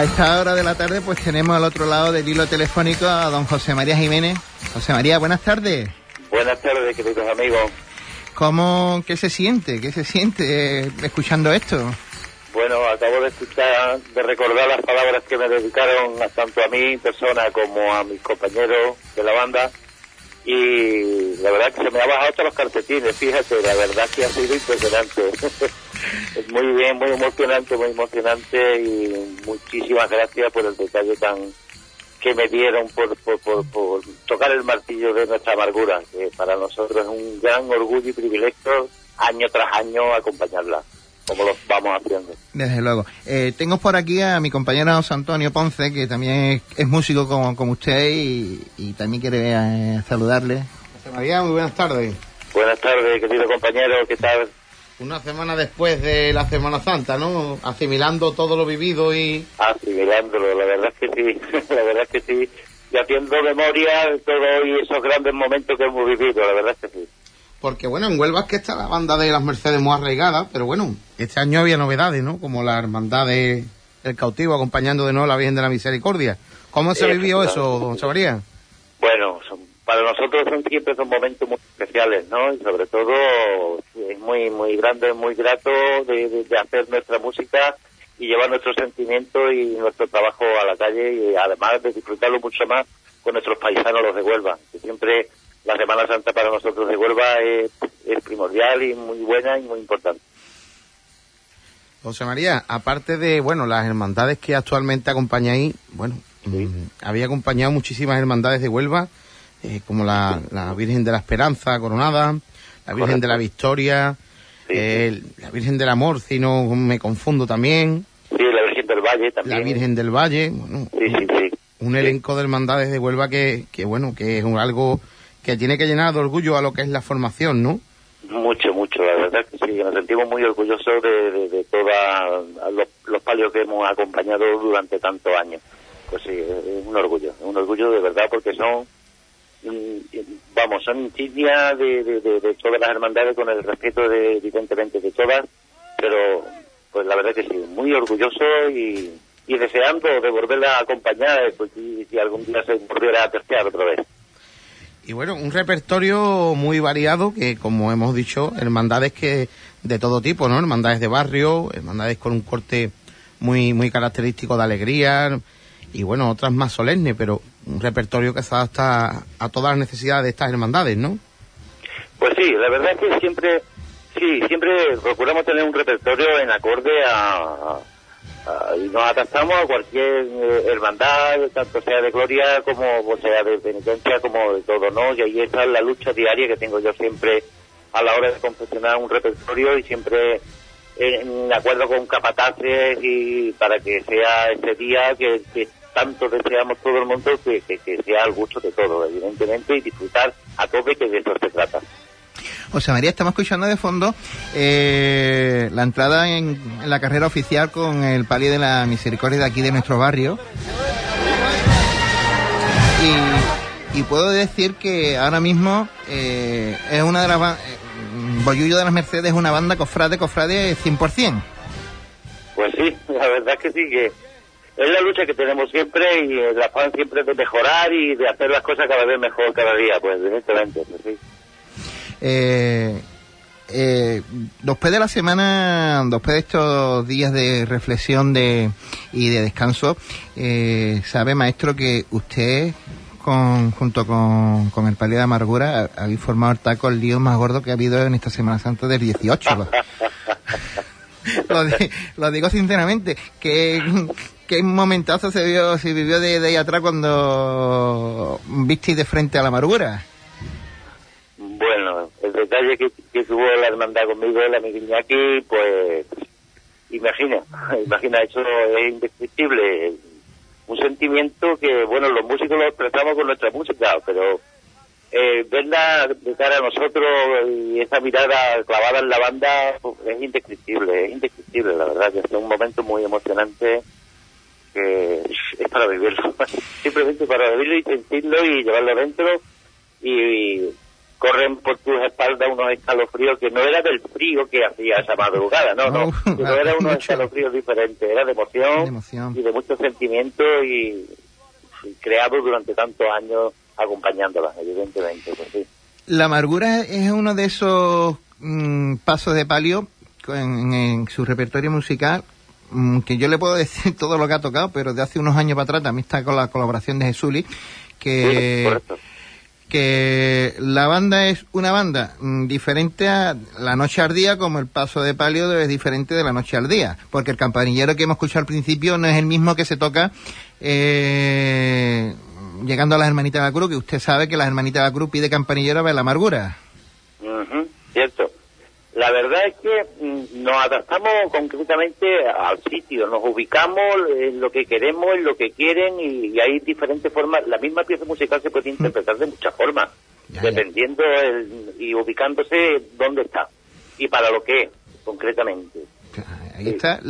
A esta hora de la tarde, pues tenemos al otro lado del hilo telefónico a don José María Jiménez. José María, buenas tardes. Buenas tardes, queridos amigos. ¿Cómo, qué se siente? ¿Qué se siente eh, escuchando esto? Bueno, acabo de escuchar, de recordar las palabras que me dedicaron a- tanto a mí, persona, como a mis compañeros de la banda. Y la verdad que se me ha bajado hasta los calcetines, fíjate, la verdad que ha sido impresionante. es muy bien, muy emocionante, muy emocionante y muchísimas gracias por el detalle tan que me dieron por, por, por, por tocar el martillo de nuestra amargura, que para nosotros es un gran orgullo y privilegio año tras año acompañarla, como lo vamos haciendo. Desde luego. Eh, tengo por aquí a mi compañero José Antonio Ponce, que también es, es músico como, como usted y, y también quiere eh, saludarle. José María, muy buenas tardes. Buenas tardes, querido compañero, ¿qué tal? Una semana después de la Semana Santa, ¿no? Asimilando todo lo vivido y... Asimilándolo, la verdad es que sí, la verdad es que sí, y haciendo memoria de todo y esos grandes momentos que hemos vivido, la verdad es que sí. Porque bueno, en Huelva es que está la banda de las Mercedes muy arraigada, pero bueno, este año había novedades, ¿no? Como la hermandad de El Cautivo acompañando de nuevo a la Virgen de la Misericordia. ¿Cómo se Sí, vivió eso, don Sabaría? Bueno, son- para nosotros son siempre son momentos muy especiales, ¿no? Y sobre todo es muy muy grande, muy grato de, de- de hacer nuestra música y llevar nuestros sentimientos y nuestro trabajo a la calle y además de disfrutarlo mucho más con nuestros paisanos los de Huelva, que siempre la Semana Santa para nosotros de Huelva es, es primordial y muy buena y muy importante. José María, aparte de, bueno, las hermandades que actualmente acompañáis, bueno, mm, había acompañado muchísimas hermandades de Huelva, eh, como la, la Virgen de la Esperanza Coronada, la Virgen de la Victoria, Sí, eh, la Virgen del Amor, si no me confundo también, Sí, la Virgen del Valle también. la Virgen del Valle, bueno, un elenco de hermandades de Huelva que, que bueno, que es un- algo que tiene que llenar de orgullo a lo que es la formación, ¿no? Mucho, mucho, la verdad que sí, nos sentimos muy orgullosos de, de, todos los, palios que hemos acompañado durante tantos años. Pues sí, es un orgullo, es un orgullo de verdad porque son, mm, vamos, son insignias de, de, todas las hermandades con el respeto de, evidentemente, de todas, pero pues la verdad que sí, muy orgulloso y, deseando de volverla a acompañar, pues si, algún día se volviera a terciar otra vez. Y bueno, un repertorio muy variado que, como hemos dicho, hermandades que de todo tipo, ¿no? Hermandades de barrio, hermandades con un corte muy muy característico de alegría y bueno, otras más solemnes, pero un repertorio que se adapta a todas las necesidades de estas hermandades, ¿no? Pues sí, la verdad es que siempre, sí, siempre procuramos tener un repertorio en acorde a, y nos adaptamos a cualquier eh, hermandad, tanto sea de gloria como sea de penitencia, como de todo, ¿no? Y ahí está la lucha diaria que tengo yo siempre a la hora de confeccionar un repertorio y siempre en acuerdo con capataces y para que sea ese día que, tanto deseamos todo el mundo que, que, que sea al gusto de todos, evidentemente, y disfrutar a tope que de eso se trata. José María, estamos escuchando de fondo eh, la entrada en, la carrera oficial con el palio de la misericordia de aquí de nuestro barrio. Y, puedo decir que ahora mismo eh, es una de las... eh, Bollullo de las Mercedes es una banda cofrade, cofrade 100%. Pues sí, la verdad que sí, que es la lucha que tenemos siempre y el afán siempre de mejorar y de hacer las cosas cada vez mejor cada día, pues evidentemente, pues sí. Eh, eh, después de la semana, después de estos días de reflexión de, y de descanso, eh, sabe, maestro, que usted, con, junto con, con el Palio de Amargura, ha- habéis formado el taco el lío más gordo que ha habido en esta Semana Santa del 18. Lo, lo di- lo digo sinceramente, que, que momentazo se, vio, se vivió de, de ahí atrás cuando visteis de frente a la amargura. Bueno, detalle que, que tuvo la hermandad conmigo, el amigo Iñaki, pues imagina, imagina, eso es indescriptible. Un sentimiento que, bueno, los músicos lo expresamos con nuestra música, pero eh, verla de cara a nosotros y esa mirada clavada en la banda es indescriptible, es indescriptible, la verdad, que es un momento muy emocionante que es para vivirlo, simplemente para vivirlo y sentirlo y llevarlo dentro y corren por tus espaldas unos escalofríos que no era del frío que hacía esa madrugada, no, no, No, era unos escalofríos diferentes, era de emoción, De emoción. y de mucho sentimiento y, y creado durante tantos años acompañándolas, evidentemente, pues sí. La amargura es uno de esos mm, pasos de palio en, en su repertorio musical mm, que yo le puedo decir todo lo que ha tocado, pero de hace unos años para atrás también está con la colaboración de Jesuli, que, Correcto. Que la banda es una banda mm, diferente a La Noche al Día, como el paso de palio es diferente de La Noche al Día, porque el campanillero que hemos escuchado al principio no es el mismo que se toca eh, llegando a las Hermanitas de la Cruz, que usted sabe que las Hermanitas de la Cruz pide campanillero para la amargura. Ujú, cierto. La verdad es que mm, nos adaptamos concretamente al sitio, nos ubicamos en lo que queremos, en lo que quieren y, y hay diferentes formas. La misma pieza musical se puede interpretar de muchas formas, Ya, ya. dependiendo el- y ubicándose dónde está y para lo que es, concretamente. Ahí está.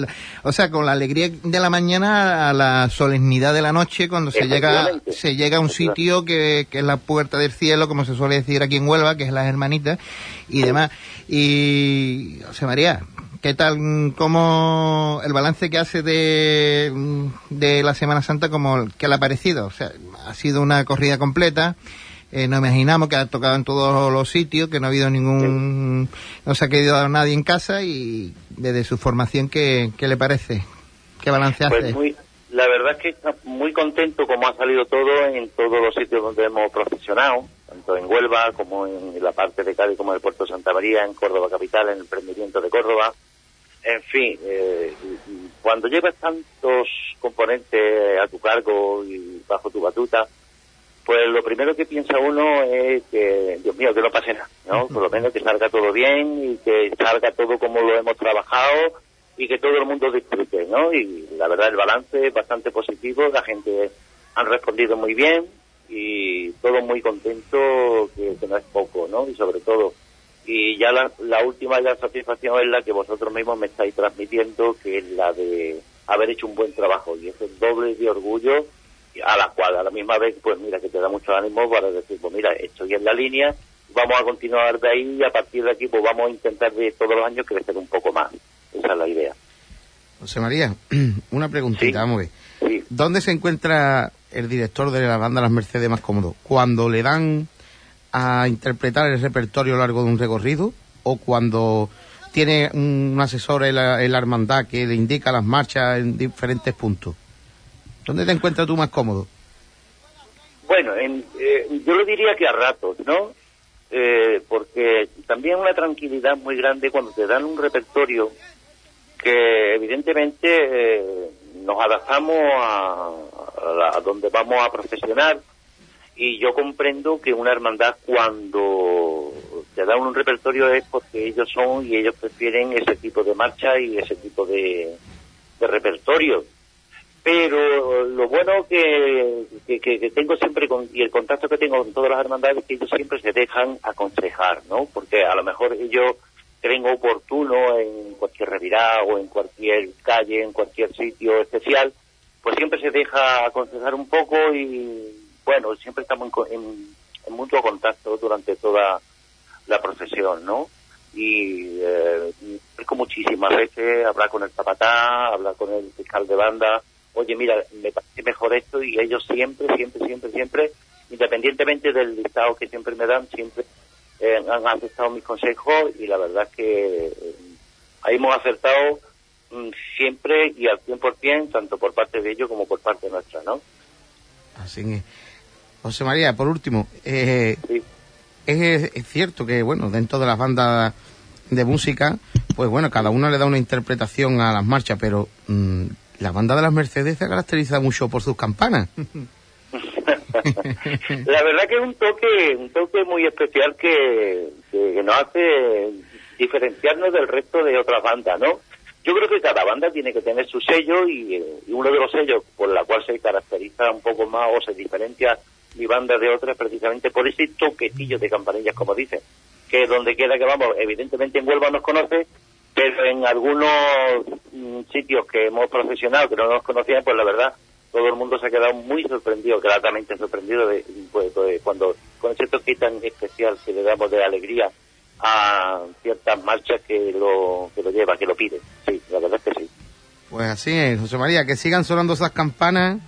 O sea, con la alegría de la mañana a la solemnidad de la noche, cuando se llega, se llega a un sitio que, que es la puerta del cielo, como se suele decir aquí en Huelva, que es las hermanitas y demás. Y, José María, ¿qué tal, cómo el balance que hace de, de la Semana Santa, como que le ha parecido? O sea, ha sido una corrida completa. Eh, nos imaginamos que ha tocado en todos los sitios, que no ha habido ningún, no se ha quedado nadie en casa y desde su formación, ¿qué, qué le parece? ¿Qué balance hace? Pues muy, la verdad es que está muy contento como ha salido todo en todos los sitios donde hemos profesionado, tanto en Huelva como en la parte de Cádiz como en el puerto de Santa María, en Córdoba capital, en el emprendimiento de Córdoba. En fin, eh, cuando llevas tantos componentes a tu cargo y bajo tu batuta, pues lo primero que piensa uno es que, Dios mío, que no pase nada, ¿no? Por lo menos que salga todo bien y que salga todo como lo hemos trabajado y que todo el mundo disfrute, ¿no? Y la verdad el balance es bastante positivo, la gente han respondido muy bien y todo muy contento, que, que no es poco, ¿no? Y sobre todo, y ya la, la última ya satisfacción es la que vosotros mismos me estáis transmitiendo, que es la de haber hecho un buen trabajo y es el doble de orgullo a la cual a la misma vez, pues mira, que te da mucho ánimo para decir, pues mira, estoy en la línea, vamos a continuar de ahí y a partir de aquí pues vamos a intentar de todos los años crecer un poco más. Esa es la idea. José María, una preguntita, Sí. vamos a ver. Sí. ¿Dónde se encuentra el director de la banda Las Mercedes más cómodo? ¿Cuando le dan a interpretar el repertorio a lo largo de un recorrido? ¿O cuando tiene un asesor en la, en la hermandad que le indica las marchas en diferentes puntos? ¿Dónde te encuentras tú más cómodo? Bueno, en- eh, yo lo diría que a ratos, ¿no? Eh, porque también una tranquilidad muy grande cuando te dan un repertorio que evidentemente eh, nos adaptamos a, a a donde vamos a profesionar y yo comprendo que una hermandad cuando te dan un repertorio es porque ellos son y ellos prefieren ese tipo de marcha y ese tipo de, de repertorio pero lo bueno que, que, tengo siempre con, y el contacto que tengo con todas las hermandades es que ellos siempre se dejan aconsejar, ¿no? Porque a lo mejor ellos creen oportuno en cualquier revirada o en cualquier calle, en cualquier sitio especial, pues siempre se deja aconsejar un poco y bueno, siempre estamos en, en, en mutuo contacto durante toda la profesión, ¿no? Y eh, muchísimas veces, hablar con el zapatá, hablar con el fiscal de banda, oye, mira, me parece mejor esto y ellos siempre, siempre, siempre, siempre, independientemente del listado que siempre me dan, siempre eh, han aceptado mis consejos y la verdad es que eh, ahí hemos acertado mm, siempre y al 100%, tanto por parte de ellos como por parte nuestra, ¿no? Así que, José María, por último, eh, Sí. es, es cierto que, bueno, dentro de las bandas de música, pues bueno, cada uno le da una interpretación a las marchas, pero mm, la banda de las Mercedes se caracteriza mucho por sus campanas. La verdad que es un toque, un toque muy especial que, nos hace diferenciarnos del resto de otras bandas, ¿no? Yo creo que cada banda tiene que tener su sello y, eh, uno de los sellos por la cual se caracteriza un poco más o se diferencia mi banda de otras precisamente por ese toquecillo de campanillas, como dicen, que donde quiera que vamos, evidentemente en Huelva nos conoce, pero en algunos mm, sitios que hemos profesionado, que no nos conocían, pues la verdad, todo el mundo se ha quedado muy sorprendido, gratamente sorprendido de, pues, cuando con ese toque tan especial que le damos de alegría a ciertas marchas que lo, que lo lleva, que lo pide. Sí, la verdad es que sí. Pues así es, José María, que sigan sonando esas campanas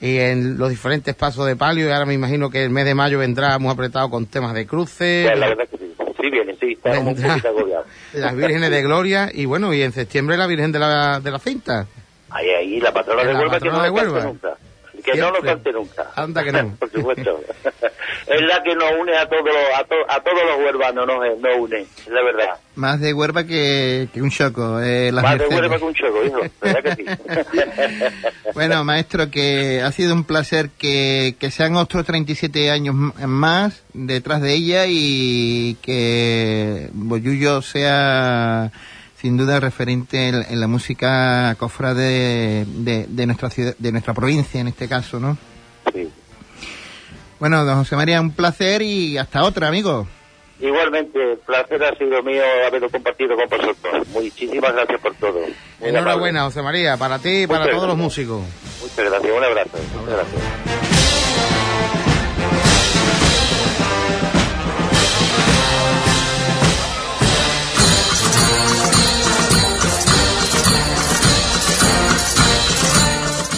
y en los diferentes pasos de palio. Y ahora me imagino que el mes de mayo vendrá muy apretado con temas de cruces, Pues la verdad es que sí. Sí viene, sí, estamos un poquito agobiados. Las vírgenes de Gloria y bueno, y en septiembre la Virgen de la, de la Cinta. Ahí, ahí, la patrona La de Huelva que no patrona de Huelva. nunca. Que no Siempre. falte nunca. Anda que no. Por supuesto. es la que nos une a todos los, a, to- a todos los huervanos, nos, nos une, es la verdad. Más de Huerva que, que un choco. Eh, las Más de Mercedes. Huelva que un choco, hijo, ¿verdad que sí? Bueno, maestro, que ha sido un placer que, que sean otros 37 años más detrás de ella y que Boyullo sea sin duda referente en, en la música cofrade de, de, nuestra ciudad, de nuestra provincia en este caso, ¿no? Sí. Bueno, don José María, un placer y hasta otra, amigo. Igualmente, el placer ha sido mío haberlo compartido con vosotros. Muchísimas gracias por todo. Muy Enhorabuena, José María, para ti y para Muchas todos los músicos. Muchas gracias, un abrazo. Muchas gracias.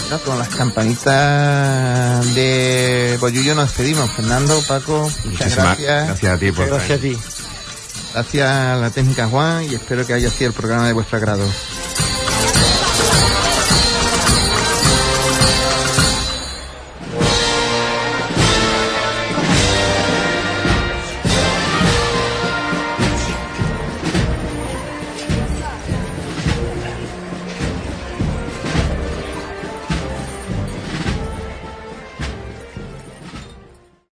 No, con las campanitas de Boyullo nos despedimos. Fernando, Paco, muchas Muchísimas gracias. gracias a ti por Gracias a ti. Gracias a la técnica Juan y espero que haya sido el programa de vuestro agrado.